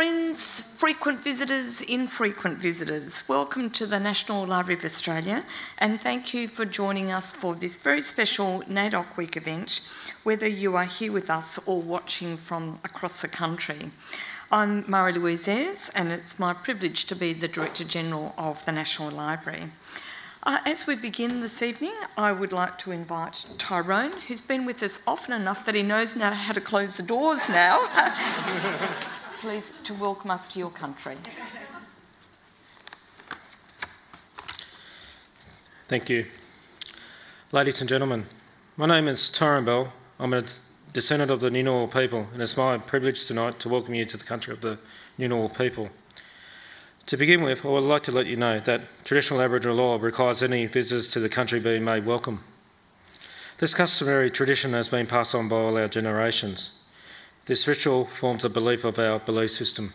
Friends, frequent visitors, infrequent visitors, welcome to the National Library of Australia and thank you for joining us for this very special NAIDOC Week event, whether you are here with us or watching from across the country. I'm Marie Louise Ayres and it's my privilege to be the Director General of the National Library. Uh, as we begin this evening, I would like to invite Tyrone, who's been with us often enough that he knows now how to close the doors now. please to welcome us to your country. Thank you. Ladies and gentlemen, my name is Tyrone Bell. I'm a descendant of the Ngunnawal people, and it's my privilege tonight to welcome you to the country of the Ngunnawal people. To begin with, I would like to let you know that traditional Aboriginal law requires any visitors to the country being made welcome. This customary tradition has been passed on by all our generations. This ritual forms a belief of our belief system.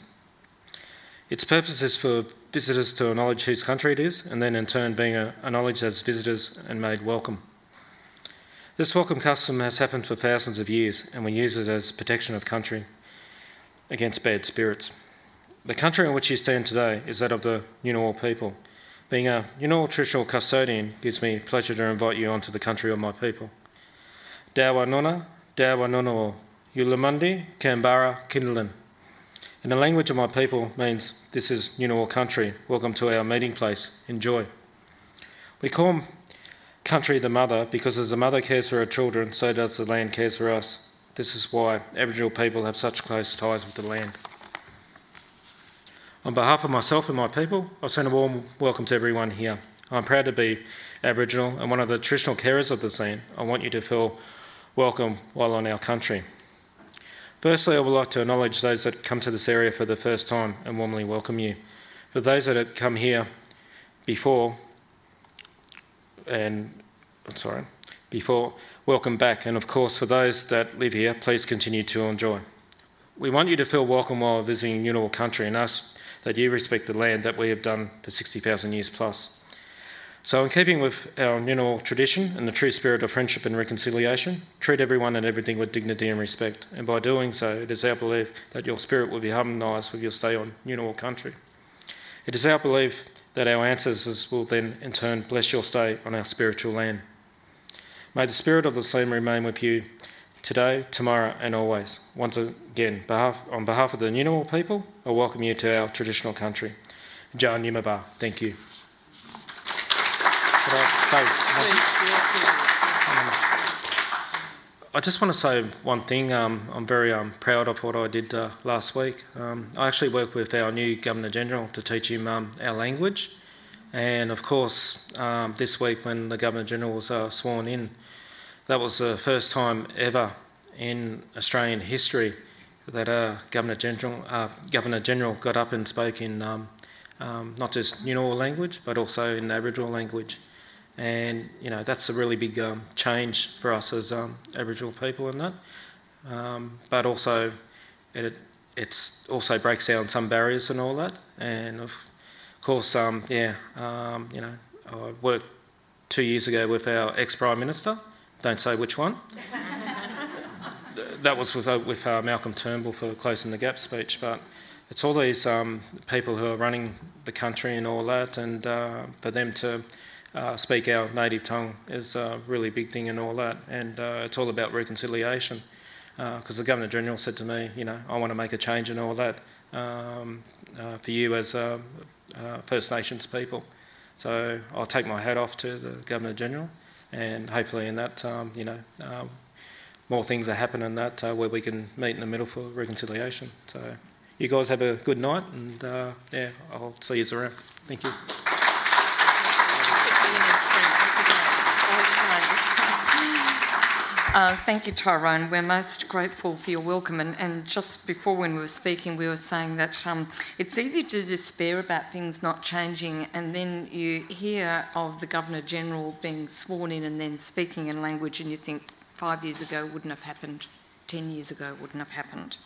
Its purpose is for visitors to acknowledge whose country it is, and then in turn being acknowledged as visitors and made welcome. This welcome custom has happened for thousands of years, and we use it as protection of country against bad spirits. The country in which you stand today is that of the Ngunnawal people. Being a Ngunnawal traditional custodian gives me pleasure to invite you onto the country of my people. Dawa Nona, Dawa Ngunnawal, Yulamundi, Canberra, Kindlin. In the language of my people means this is Ngunnawal country. Welcome to our meeting place. Enjoy. We call country the mother because as the mother cares for her children, so does the land cares for us. This is why Aboriginal people have such close ties with the land. On behalf of myself and my people, I send a warm welcome to everyone here. I'm proud to be Aboriginal and one of the traditional carers of the land. I want you to feel welcome while on our country. Firstly, I would like to acknowledge those that come to this area for the first time and warmly welcome you. For those that have come here before, and sorry, before, welcome back. And of course, for those that live here, please continue to enjoy. We want you to feel welcome while visiting Ngunnawal country and ask that you respect the land that we have done for 60,000 years plus. So, in keeping with our Ngunnawal tradition and the true spirit of friendship and reconciliation, treat everyone and everything with dignity and respect. And by doing so, it is our belief that your spirit will be harmonised with your stay on Ngunnawal country. It is our belief that our ancestors will then, in turn, bless your stay on our spiritual land. May the spirit of the same remain with you today, tomorrow, and always. Once again, behalf, on behalf of the Ngunnawal people, I welcome you to our traditional country. John Yimaba, thank you. I just want to say one thing. Um, I'm very um, proud of what I did uh, last week. Um, I actually worked with our new Governor General to teach him um, our language. And of course, um, this week when the Governor General was uh, sworn in, that was the first time ever in Australian history that a Governor General, uh, Governor General got up and spoke in um, not just Ngunnawal language, but also in Aboriginal language and you know that's a really big um, change for us as um, Aboriginal people in that. Um, but also, it it's also breaks down some barriers and all that. And of course, um, yeah, um, you know, I worked two years ago with our ex Prime Minister. Don't say which one. that was with uh, with uh, Malcolm Turnbull for closing the gap speech, but. It's all these um, people who are running the country and all that, and uh, for them to uh, speak our native tongue is a really big thing and all that. And uh, it's all about reconciliation. Because uh, the Governor General said to me, you know, I want to make a change and all that um, uh, for you as uh, First Nations people. So I'll take my hat off to the Governor General, and hopefully in that, um, you know, um, more things are happening that where we can meet in the middle for reconciliation. So you guys have a good night, and yeah, I'll see you around. Thank you. Uh, thank you, Tyrone. We're most grateful for your welcome. And, and just before, when we were speaking, we were saying that um, it's easy to despair about things not changing, and then you hear of the Governor General being sworn in and then speaking in language, and you think five years ago wouldn't have happened, ten years ago wouldn't have happened.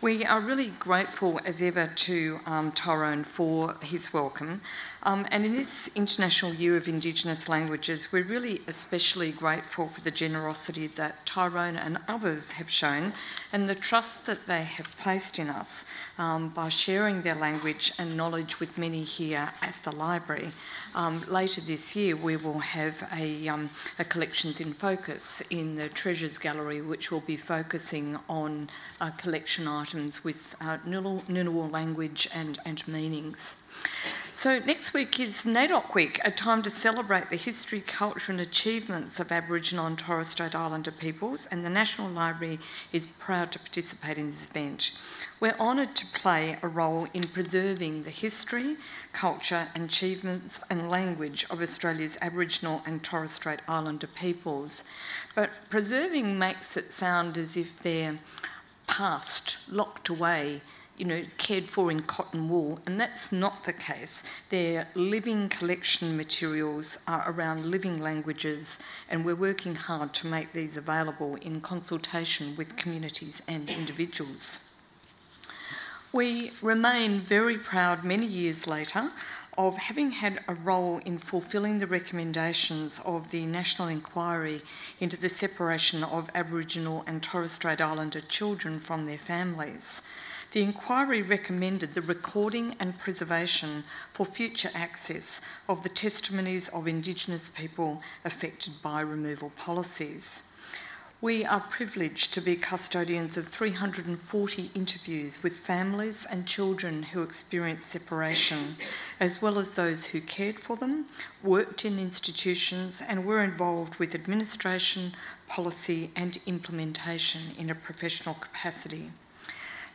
We are really grateful as ever to um, Tyrone for his welcome. Um, and in this International Year of Indigenous Languages, we're really especially grateful for the generosity that Tyrone and others have shown and the trust that they have placed in us um, by sharing their language and knowledge with many here at the library. Um, later this year, we will have a, um, a, Collections in Focus in the Treasures Gallery, which will be focusing on uh, collection items with uh, Ngunnawal language and, and meanings. So, next week is NAIDOC Week, a time to celebrate the history, culture, and achievements of Aboriginal and Torres Strait Islander peoples, and the National Library is proud to participate in this event. We're honoured to play a role in preserving the history, culture, and achievements and language of Australia's Aboriginal and Torres Strait Islander peoples. But preserving makes it sound as if they're past, locked away you know, cared for in cotton wool, and that's not the case. Their living collection materials are around living languages, and we're working hard to make these available in consultation with communities and individuals. We remain very proud many years later of having had a role in fulfilling the recommendations of the National Inquiry into the separation of Aboriginal and Torres Strait Islander children from their families. The inquiry recommended the recording and preservation for future access of the testimonies of Indigenous people affected by removal policies. We are privileged to be custodians of 340 interviews with families and children who experienced separation, as well as those who cared for them, worked in institutions, and were involved with administration, policy, and implementation in a professional capacity.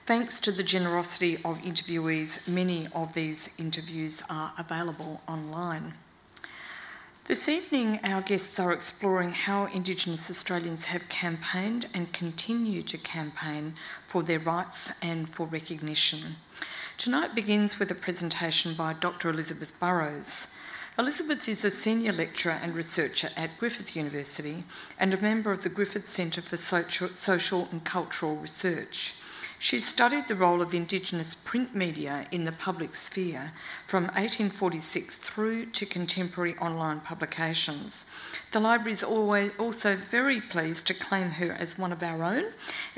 Thanks to the generosity of interviewees, many of these interviews are available online. This evening, our guests are exploring how Indigenous Australians have campaigned and continue to campaign for their rights and for recognition. Tonight begins with a presentation by Dr. Elizabeth Burrows. Elizabeth is a senior lecturer and researcher at Griffith University and a member of the Griffith Centre for Social and Cultural Research. She studied the role of Indigenous print media in the public sphere from 1846 through to contemporary online publications. The library is also very pleased to claim her as one of our own,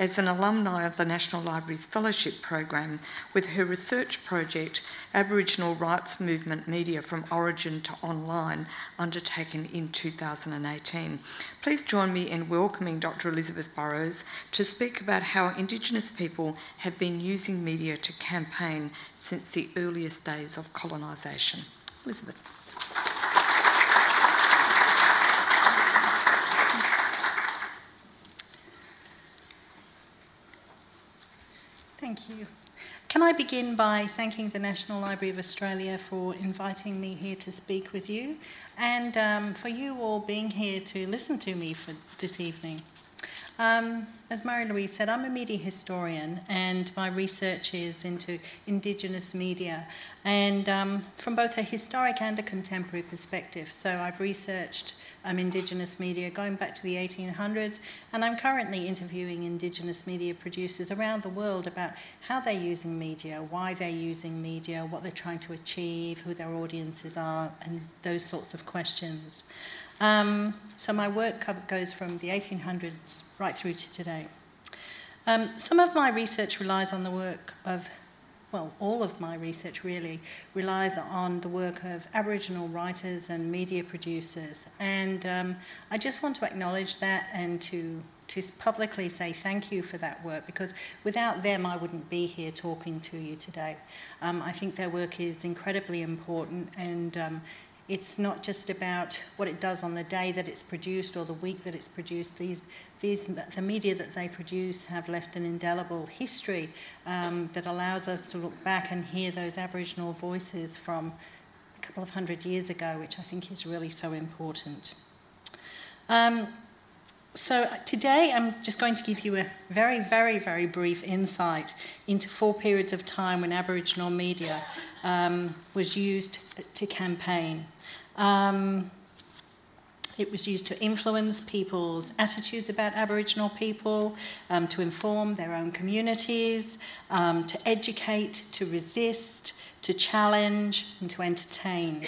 as an alumni of the National Library's Fellowship Program, with her research project, Aboriginal Rights Movement Media from Origin to Online, undertaken in 2018. Please join me in welcoming Dr. Elizabeth Burrows to speak about how Indigenous people have been using media to campaign since the earliest days of colonisation. Elizabeth. Thank you. Can I begin by thanking the National Library of Australia for inviting me here to speak with you and um, for you all being here to listen to me for this evening. Um, as Marie Louise said, I'm a media historian and my research is into Indigenous media and um, from both a historic and a contemporary perspective. So I've researched um, Indigenous media going back to the 1800s. And I'm currently interviewing Indigenous media producers around the world about how they're using media, why they're using media, what they're trying to achieve, who their audiences are, and those sorts of questions. Um, so my work goes from the 1800s right through to today. Um, some of my research relies on the work of well, all of my research really relies on the work of Aboriginal writers and media producers. And um, I just want to acknowledge that and to, to publicly say thank you for that work because without them, I wouldn't be here talking to you today. Um, I think their work is incredibly important and um, it's not just about what it does on the day that it's produced or the week that it's produced. These, these, the media that they produce have left an indelible history um, that allows us to look back and hear those Aboriginal voices from a couple of hundred years ago, which I think is really so important. Um, so today I'm just going to give you a very, very, very brief insight into four periods of time when Aboriginal media um, was used to campaign. Um, It was used to influence people's attitudes about Aboriginal people, um, to inform their own communities, um, to educate, to resist, to challenge, and to entertain.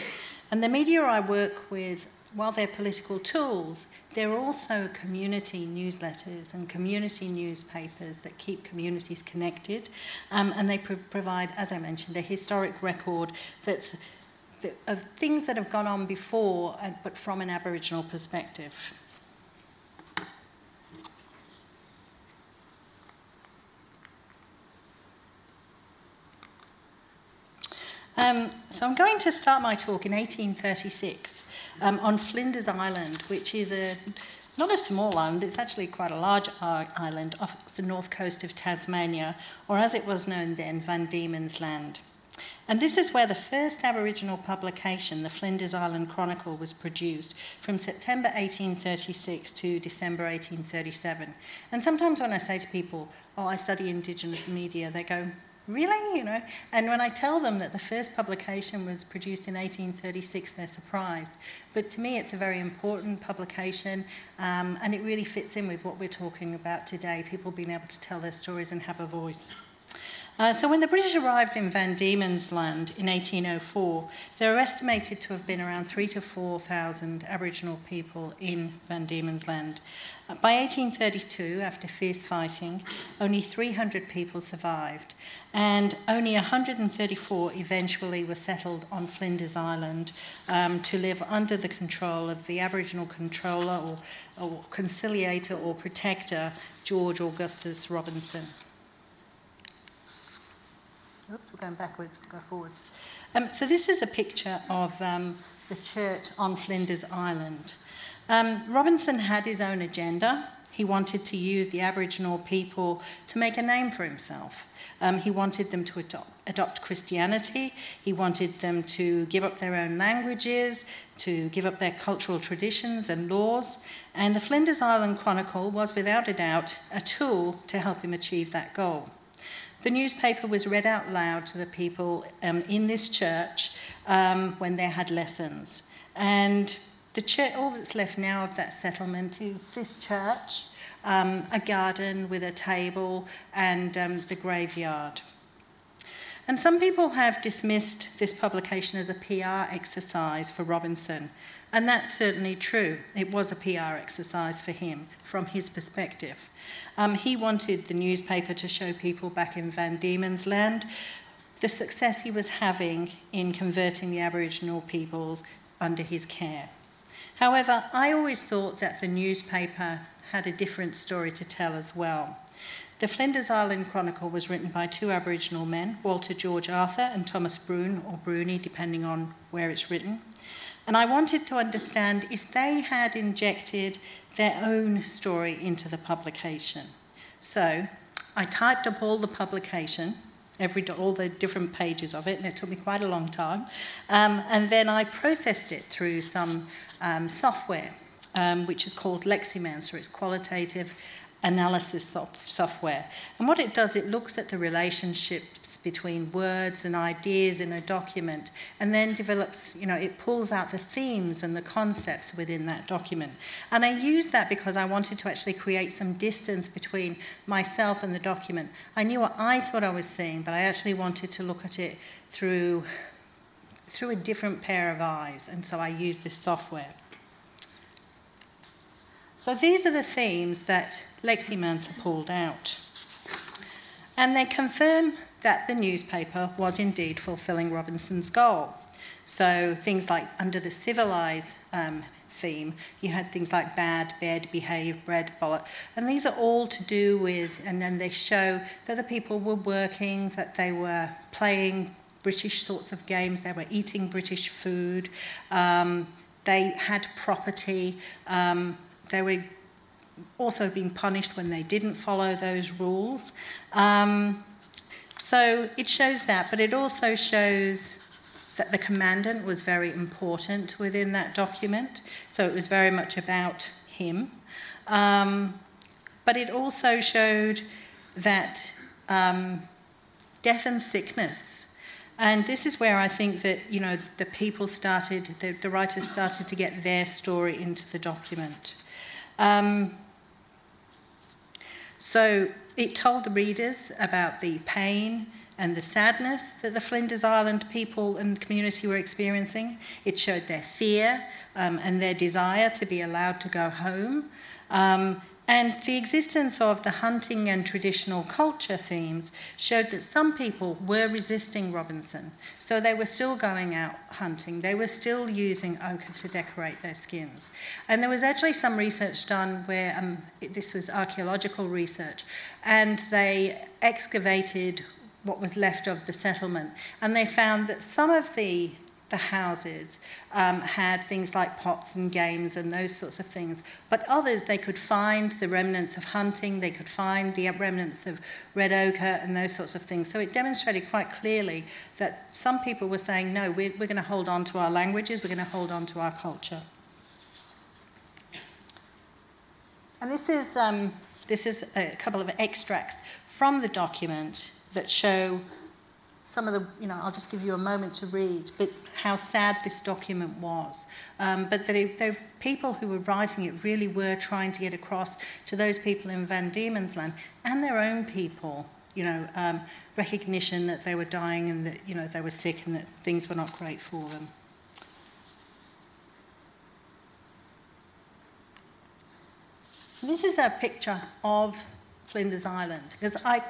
And the media I work with, while they're political tools, they're also community newsletters and community newspapers that keep communities connected. Um, and they pro- provide, as I mentioned, a historic record that's of things that have gone on before, uh, but from an Aboriginal perspective. Um, so I'm going to start my talk in 1836 um, on Flinders Island, which is a not a small island, it's actually quite a large island off the north coast of Tasmania, or as it was known then, Van Diemen's Land. And this is where the first Aboriginal publication, the Flinders Island Chronicle, was produced from September 1836 to December 1837. And sometimes when I say to people, Oh, I study Indigenous media, they go, Really? You know? And when I tell them that the first publication was produced in 1836, they're surprised. But to me, it's a very important publication, um, and it really fits in with what we're talking about today people being able to tell their stories and have a voice. Uh, so when the British arrived in Van Diemen's Land in 1804, there are estimated to have been around three to 4,000 Aboriginal people in Van Diemen's Land. Uh, by 1832, after fierce fighting, only 300 people survived, and only 134 eventually were settled on Flinders Island um, to live under the control of the Aboriginal controller or, or conciliator or protector, George Augustus Robinson. Oops, we're going backwards, we'll go forwards. Um, so this is a picture of um, the church on Flinders Island. Um, Robinson had his own agenda. He wanted to use the Aboriginal people to make a name for himself. Um, he wanted them to adopt, adopt, Christianity. He wanted them to give up their own languages, to give up their cultural traditions and laws. And the Flinders Island Chronicle was, without a doubt, a tool to help him achieve that goal. The newspaper was read out loud to the people um, in this church um, when they had lessons. And the church, all that's left now of that settlement is this church, um, a garden with a table, and um, the graveyard. And some people have dismissed this publication as a PR exercise for Robinson, and that's certainly true. It was a PR exercise for him from his perspective. Um, he wanted the newspaper to show people back in Van Diemen's Land the success he was having in converting the Aboriginal peoples under his care. However, I always thought that the newspaper had a different story to tell as well. The Flinders Island Chronicle was written by two Aboriginal men, Walter George Arthur and Thomas Brune, or Bruni, depending on where it's written. And I wanted to understand if they had injected their own story into the publication. So I typed up all the publication, every, all the different pages of it, and it took me quite a long time. Um, and then I processed it through some um, software, um, which is called Leximancer. It's qualitative analysis software. And what it does, it looks at the relationships between words and ideas in a document and then develops, you know, it pulls out the themes and the concepts within that document. And I use that because I wanted to actually create some distance between myself and the document. I knew what I thought I was seeing, but I actually wanted to look at it through through a different pair of eyes, and so I used this software. So these are the themes that Leximancer pulled out. And they confirm that the newspaper was indeed fulfilling Robinson's goal. So things like under the civilise um, theme, you had things like bad, bed, behave, bread, bollock, and these are all to do with, and then they show that the people were working, that they were playing British sorts of games, they were eating British food, um, they had property, um, they were also being punished when they didn't follow those rules. Um, so it shows that, but it also shows that the commandant was very important within that document. So it was very much about him. Um, but it also showed that um, death and sickness And this is where I think that, you know, the people started, the, the writers started to get their story into the document. Um, so it told the readers about the pain and the sadness that the Flinders Island people and community were experiencing. It showed their fear um, and their desire to be allowed to go home. Um, and the existence of the hunting and traditional culture themes showed that some people were resisting Robinson. So they were still going out hunting, they were still using ochre to decorate their skins. And there was actually some research done where um, this was archaeological research, and they excavated what was left of the settlement. And they found that some of the the houses um, had things like pots and games and those sorts of things. But others, they could find the remnants of hunting, they could find the remnants of red ochre and those sorts of things. So it demonstrated quite clearly that some people were saying, no, we're, we're going to hold on to our languages, we're going to hold on to our culture. And this is, um, this is a couple of extracts from the document that show some of the, you know, I'll just give you a moment to read, but how sad this document was. Um, but that the people who were writing it really were trying to get across to those people in Van Diemen's Land and their own people, you know, um, recognition that they were dying and that, you know, they were sick and that things were not great for them. This is a picture of Flinders Island because I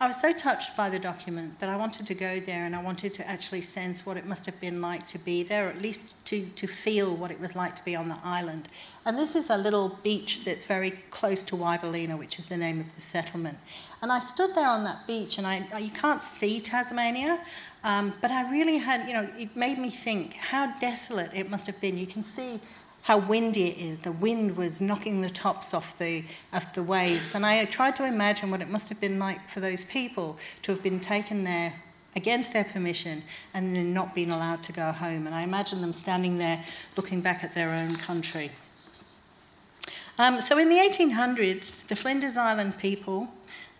I was so touched by the document that I wanted to go there and I wanted to actually sense what it must have been like to be there, or at least to, to feel what it was like to be on the island. And this is a little beach that's very close to Wybalenna, which is the name of the settlement. And I stood there on that beach, and I, you can't see Tasmania, um, but I really had, you know, it made me think how desolate it must have been. You can see how windy it is. The wind was knocking the tops off the, of the waves. And I tried to imagine what it must have been like for those people to have been taken there against their permission and then not being allowed to go home. And I imagine them standing there looking back at their own country. Um, so in the 1800s, the Flinders Island people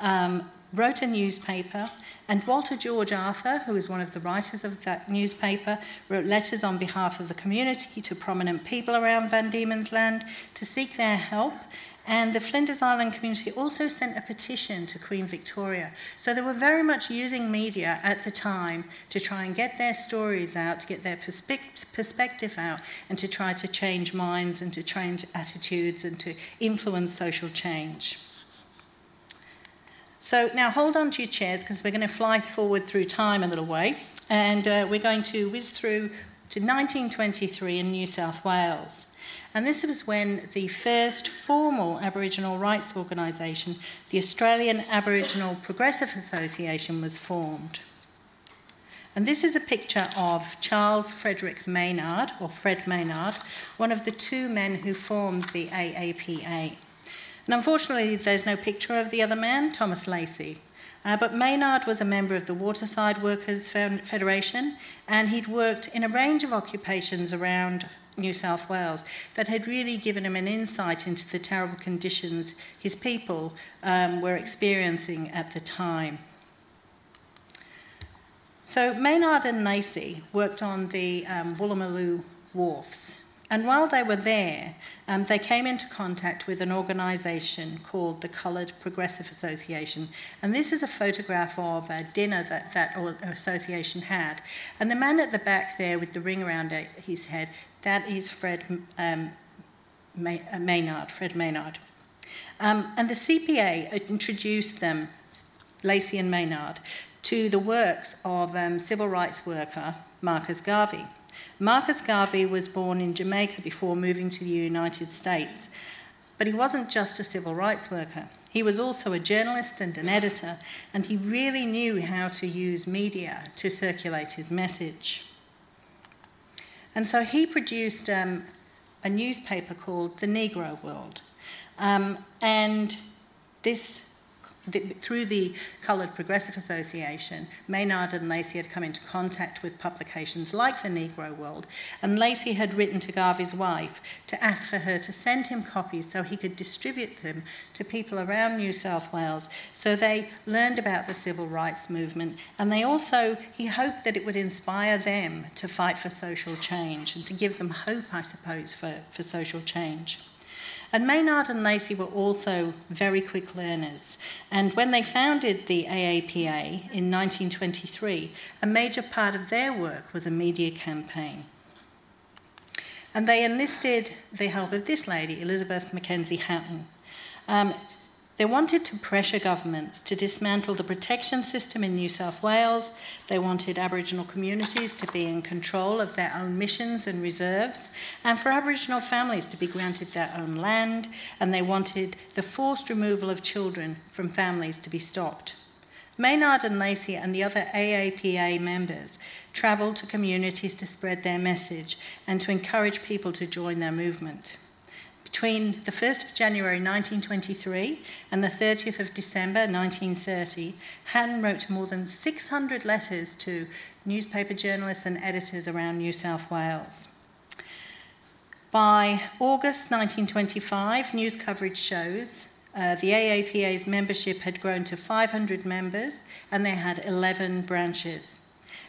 um, wrote a newspaper and Walter George Arthur, who was one of the writers of that newspaper, wrote letters on behalf of the community to prominent people around Van Diemen's Land to seek their help. And the Flinders Island community also sent a petition to Queen Victoria. So they were very much using media at the time to try and get their stories out, to get their perspe- perspective out, and to try to change minds and to change attitudes and to influence social change. So now hold on to your chairs because we're going to fly forward through time a little way and uh, we're going to whiz through to 1923 in New South Wales. And this was when the first formal Aboriginal rights organisation, the Australian Aboriginal Progressive Association, was formed. And this is a picture of Charles Frederick Maynard, or Fred Maynard, one of the two men who formed the AAPA. And unfortunately, there's no picture of the other man, Thomas Lacey. Uh, but Maynard was a member of the Waterside Workers Federation, and he'd worked in a range of occupations around New South Wales that had really given him an insight into the terrible conditions his people um, were experiencing at the time. So Maynard and Lacey worked on the um, Woolloomooloo wharfs and while they were there, um, they came into contact with an organisation called the Coloured Progressive Association. And this is a photograph of a dinner that that association had. And the man at the back there with the ring around his head, that is Fred um, uh, Maynard, Fred Maynard. Um, and the CPA introduced them, Lacey and Maynard, to the works of um, civil rights worker Marcus Garvey. Marcus Garvey was born in Jamaica before moving to the United States. But he wasn't just a civil rights worker. He was also a journalist and an editor, and he really knew how to use media to circulate his message. And so he produced um, a newspaper called The Negro World. Um, and this the, through the Coloured Progressive Association, Maynard and Lacey had come into contact with publications like the Negro World, and Lacey had written to Garvey's wife to ask for her to send him copies so he could distribute them to people around New South Wales so they learned about the civil rights movement and they also, he hoped that it would inspire them to fight for social change and to give them hope, I suppose, for, for social change. And Maynard and Lacey were also very quick learners. And when they founded the AAPA in 1923, a major part of their work was a media campaign. And they enlisted the help of this lady, Elizabeth Mackenzie Hatton. Um, they wanted to pressure governments to dismantle the protection system in New South Wales. They wanted Aboriginal communities to be in control of their own missions and reserves, and for Aboriginal families to be granted their own land, and they wanted the forced removal of children from families to be stopped. Maynard and Lacey and the other AAPA members travelled to communities to spread their message and to encourage people to join their movement. Between the 1st of January 1923 and the 30th of December 1930, Hatton wrote more than 600 letters to newspaper journalists and editors around New South Wales. By August 1925, news coverage shows uh, the AAPA's membership had grown to 500 members and they had 11 branches.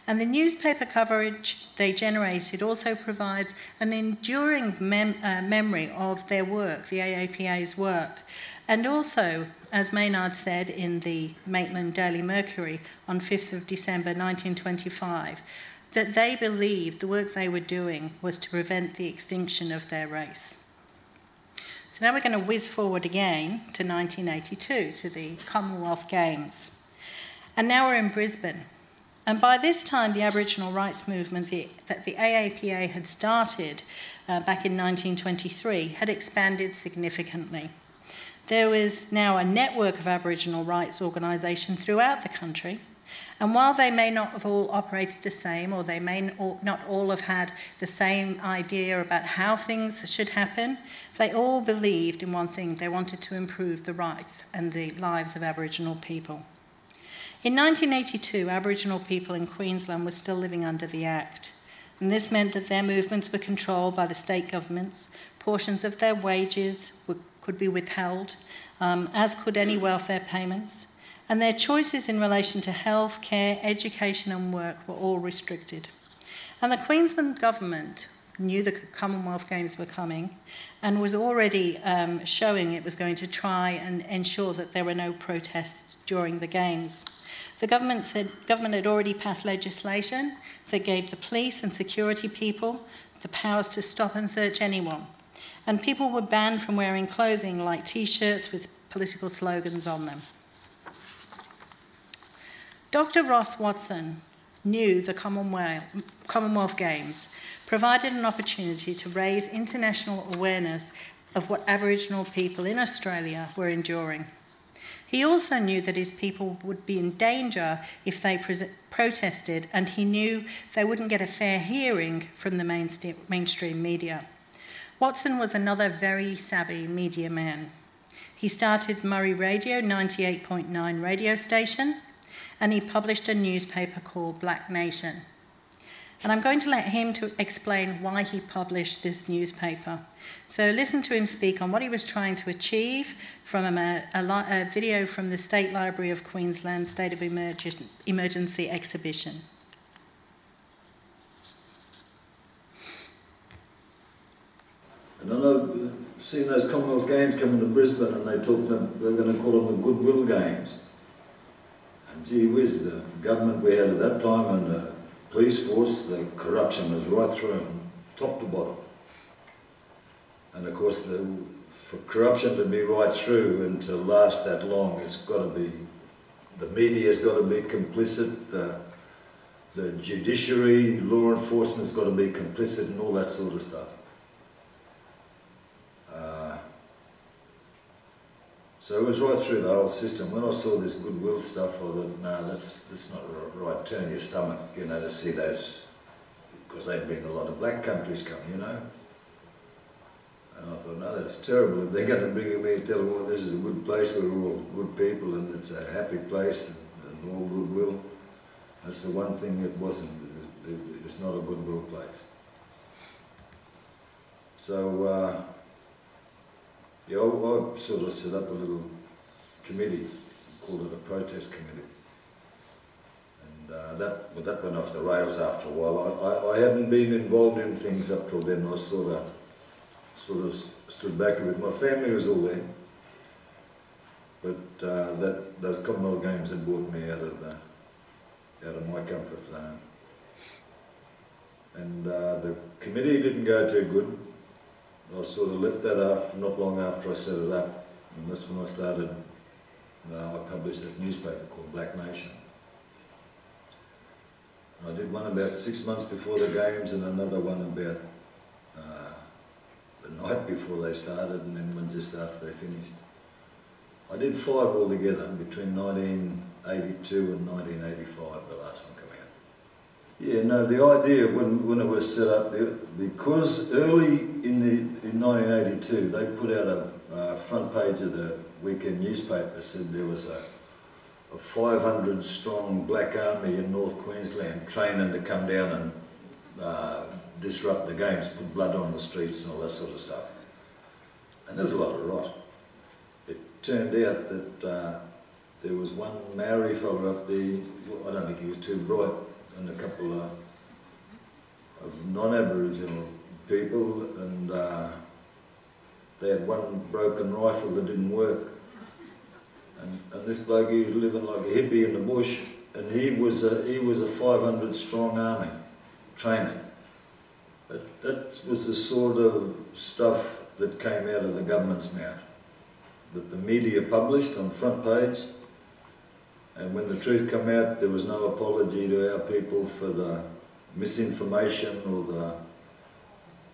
And the newspaper coverage they generated also provides an enduring mem- uh, memory of their work, the AAPA's work. And also, as Maynard said in the Maitland Daily Mercury on 5th of December 1925, that they believed the work they were doing was to prevent the extinction of their race. So now we're going to whiz forward again to 1982, to the Commonwealth Games. And now we're in Brisbane. And by this time, the Aboriginal rights movement the, that the AAPA had started uh, back in 1923 had expanded significantly. There was now a network of Aboriginal rights organisations throughout the country, and while they may not have all operated the same, or they may not all have had the same idea about how things should happen, they all believed in one thing they wanted to improve the rights and the lives of Aboriginal people. In 1982, Aboriginal people in Queensland were still living under the Act, and this meant that their movements were controlled by the state governments, portions of their wages were, could be withheld, um, as could any welfare payments, and their choices in relation to health, care, education, and work were all restricted. And the Queensland government knew the Commonwealth Games were coming and was already um, showing it was going to try and ensure that there were no protests during the Games. The government said government had already passed legislation that gave the police and security people the powers to stop and search anyone. And people were banned from wearing clothing like t shirts with political slogans on them. Dr. Ross Watson knew the Commonwealth, Commonwealth Games provided an opportunity to raise international awareness of what Aboriginal people in Australia were enduring. He also knew that his people would be in danger if they protested, and he knew they wouldn't get a fair hearing from the mainstream media. Watson was another very savvy media man. He started Murri Radio 98.9 radio station, and he published a newspaper called Black Nation. And I'm going to let him to explain why he published this newspaper. So listen to him speak on what he was trying to achieve from a, a, a video from the State Library of Queensland State of Emergen- Emergency exhibition. I know, uh, seeing those Commonwealth Games coming to Brisbane and they about they're going to call them the Goodwill Games. And gee whiz, the government we had at that time and the police force, the corruption was right through them, top to bottom. And of course, the, for corruption to be right through and to last that long, it's got to be, the media's got to be complicit, the, the judiciary, law enforcement's got to be complicit and all that sort of stuff. Uh, so it was right through the whole system. When I saw this goodwill stuff, I thought, no, that's, that's not right. Turn your stomach, you know, to see those, because they bring a lot of black countries come, you know. And I thought, no, that's terrible. If they're going to bring me and tell them, well, this is a good place, we're all good people and it's a happy place and, and all goodwill. That's the one thing it wasn't. It- it- It's not a goodwill place. So, uh, yeah, I, I sort of set up a little committee, called it a protest committee. And uh, that, well, that went off the rails after a while. I, I, I hadn't been involved in things up till then. I sort of, sort of stood back a bit. My family was all there. But uh, that, those Commonwealth Games had brought me out of, the, out of my comfort zone. And uh, the committee didn't go too good. I sort of left that after, not long after I set it up. And that's when I started, uh, I published a newspaper called Black Nation. I did one about six months before the games and another one about uh, the night before they started and then one just after they finished. I did five altogether between 1982 and 1985, the last one coming out. Yeah, no, the idea when, when it was set up, because early in, the, in 1982 they put out a uh, front page of the weekend newspaper said there was a, a 500 strong black army in North Queensland training to come down and uh, disrupt the games, put blood on the streets and all that sort of stuff. And there was a lot of rot. It turned out that uh, there was one Maori fellow up there, I don't think he was too bright, and a couple of, of non-Aboriginal people, and uh, they had one broken rifle that didn't work. And, and this bloke, he was living like a hippie in the bush, and he was a, he was a 500 strong army training. But that was the sort of stuff that came out of the government's mouth, that the media published on front page, and when the truth came out, there was no apology to our people for the misinformation or the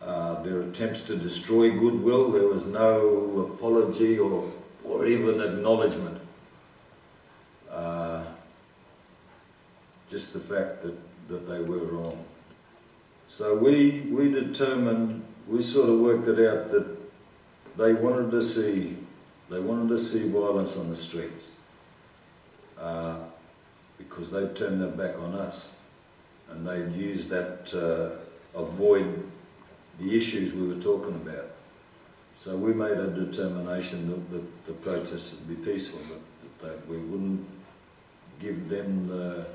uh, their attempts to destroy goodwill. There was no apology or, or even acknowledgement. Uh, just the fact that, that they were wrong. So we, we determined, we sort of worked it out that they wanted to see, they wanted to see violence on the streets uh, because they'd turned their back on us and they'd use that to avoid the issues we were talking about. So we made a determination that, that the protests would be peaceful, that, that we wouldn't give them the,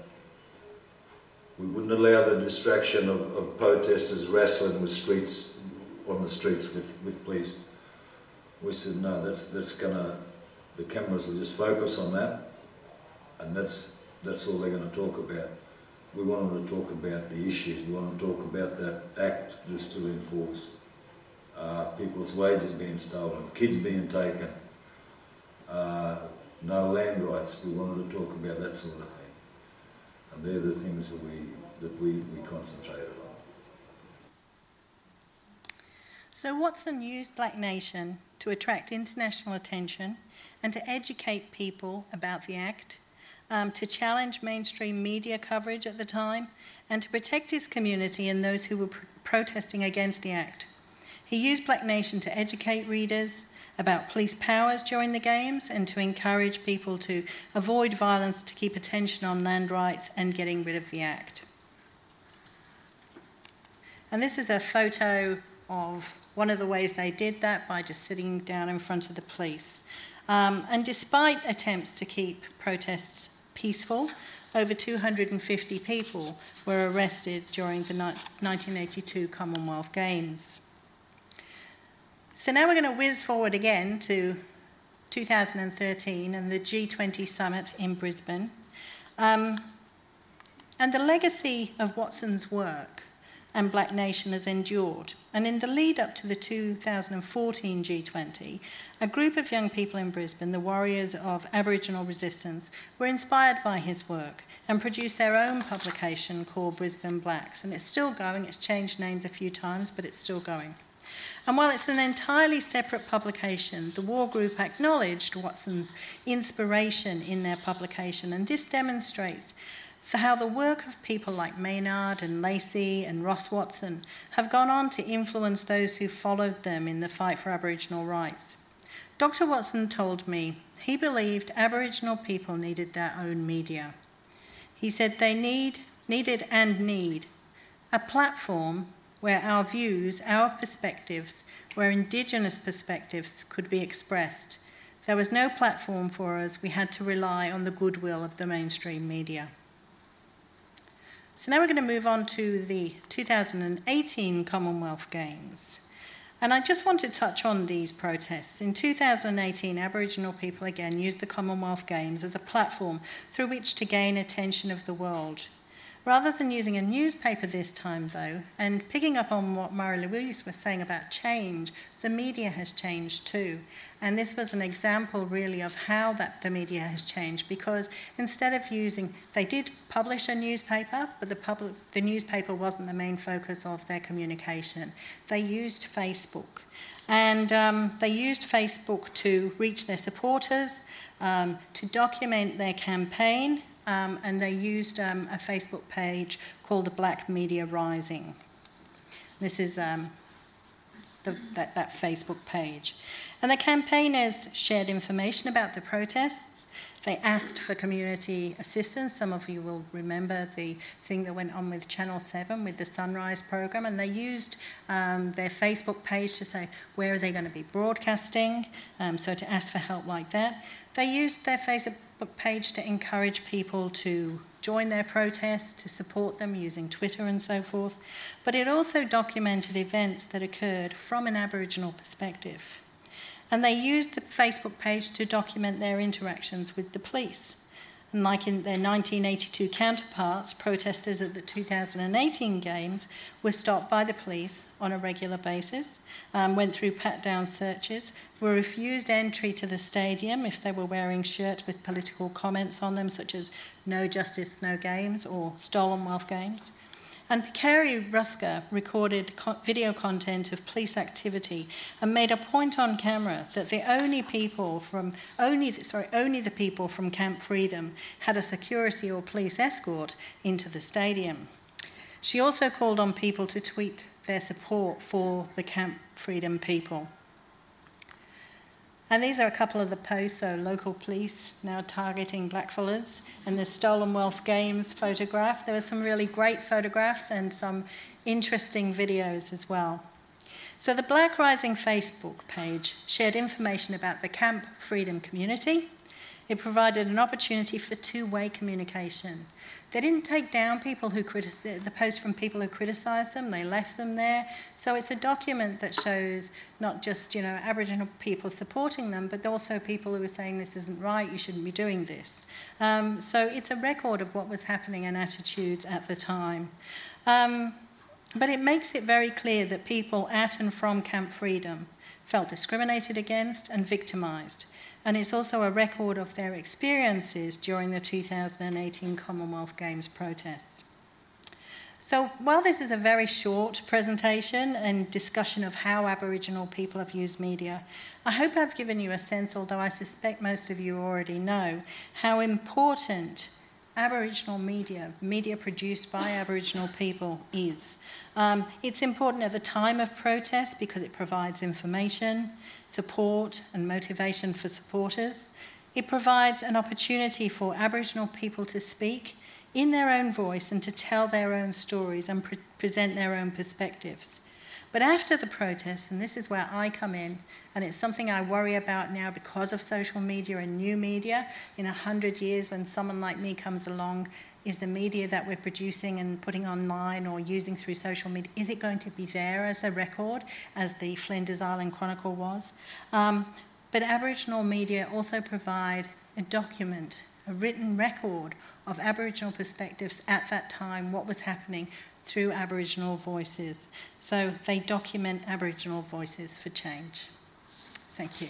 we wouldn't allow the distraction of, of protesters wrestling with streets, on the streets with, with police. We said, no, that's, that's gonna, the cameras will just focus on that and that's, that's all they're gonna talk about. We want them to talk about the issues, we want to talk about that act that's still in force. Uh, people's wages being stolen, kids being taken, uh, no land rights, we wanted to talk about that sort of thing. And they're the things that we, that we, we concentrated on. So, Watson used Black Nation to attract international attention and to educate people about the Act, um, to challenge mainstream media coverage at the time, and to protect his community and those who were pr- protesting against the Act. He used Black Nation to educate readers about police powers during the Games and to encourage people to avoid violence, to keep attention on land rights and getting rid of the Act. And this is a photo of one of the ways they did that by just sitting down in front of the police. Um, and despite attempts to keep protests peaceful, over 250 people were arrested during the 1982 Commonwealth Games. So now we're going to whiz forward again to 2013 and the G20 summit in Brisbane. Um, and the legacy of Watson's work and Black Nation has endured. And in the lead up to the 2014 G20, a group of young people in Brisbane, the Warriors of Aboriginal Resistance, were inspired by his work and produced their own publication called Brisbane Blacks. And it's still going, it's changed names a few times, but it's still going. And while it's an entirely separate publication, the War Group acknowledged Watson's inspiration in their publication, and this demonstrates how the work of people like Maynard and Lacey and Ross Watson have gone on to influence those who followed them in the fight for Aboriginal rights. Dr. Watson told me he believed Aboriginal people needed their own media. He said they need, needed and need a platform where our views, our perspectives, where Indigenous perspectives could be expressed. There was no platform for us, we had to rely on the goodwill of the mainstream media. So now we're going to move on to the 2018 Commonwealth Games. And I just want to touch on these protests. In 2018, Aboriginal people again used the Commonwealth Games as a platform through which to gain attention of the world. Rather than using a newspaper this time, though, and picking up on what Marie Louise was saying about change, the media has changed too. And this was an example, really, of how that the media has changed because instead of using, they did publish a newspaper, but the, public, the newspaper wasn't the main focus of their communication. They used Facebook. And um, they used Facebook to reach their supporters, um, to document their campaign, um, and they used um, a Facebook page called the Black Media Rising. This is um, the, that, that Facebook page. And the campaigners shared information about the protests. They asked for community assistance. Some of you will remember the thing that went on with Channel 7 with the Sunrise program, and they used um, their Facebook page to say where are they going to be broadcasting, um, so to ask for help like that. They used their Facebook page to encourage people to join their protests, to support them using Twitter and so forth, but it also documented events that occurred from an Aboriginal perspective. And they used the Facebook page to document their interactions with the police. And like in their 1982 counterparts, protesters at the 2018 Games were stopped by the police on a regular basis, um, went through pat down searches, were refused entry to the stadium if they were wearing shirts with political comments on them, such as No Justice, No Games or Stolen Wealth Games. And Pikari Ruska recorded co- video content of police activity and made a point on camera that the only people from only the, sorry only the people from Camp Freedom had a security or police escort into the stadium. She also called on people to tweet their support for the Camp Freedom people. And these are a couple of the posts. So, local police now targeting blackfellas, and the Stolen Wealth Games photograph. There were some really great photographs and some interesting videos as well. So, the Black Rising Facebook page shared information about the Camp Freedom community. It provided an opportunity for two way communication. They didn't take down people who the posts from people who criticised them. They left them there. So it's a document that shows not just you know Aboriginal people supporting them, but also people who are saying this isn't right. You shouldn't be doing this. Um, so it's a record of what was happening and attitudes at the time. Um, but it makes it very clear that people at and from Camp Freedom felt discriminated against and victimised and it's also a record of their experiences during the 2018 Commonwealth Games protests. So, while this is a very short presentation and discussion of how Aboriginal people have used media, I hope I've given you a sense, although I suspect most of you already know, how important Aboriginal media, media produced by Aboriginal people, is. Um, it's important at the time of protest because it provides information, support, and motivation for supporters. It provides an opportunity for Aboriginal people to speak in their own voice and to tell their own stories and pre- present their own perspectives. But after the protests, and this is where I come in, and it's something I worry about now because of social media and new media. In a hundred years, when someone like me comes along, is the media that we're producing and putting online or using through social media, is it going to be there as a record, as the Flinders Island Chronicle was? Um, but Aboriginal media also provide a document, a written record of Aboriginal perspectives at that time, what was happening through Aboriginal voices. So they document Aboriginal voices for change. Thank you.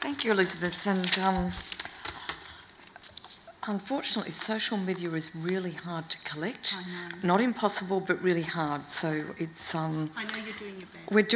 Thank you, Elizabeth. And um, unfortunately, social media is really hard to collect. Not impossible, but really hard. So it's. Um, I know you're doing your best. We're doing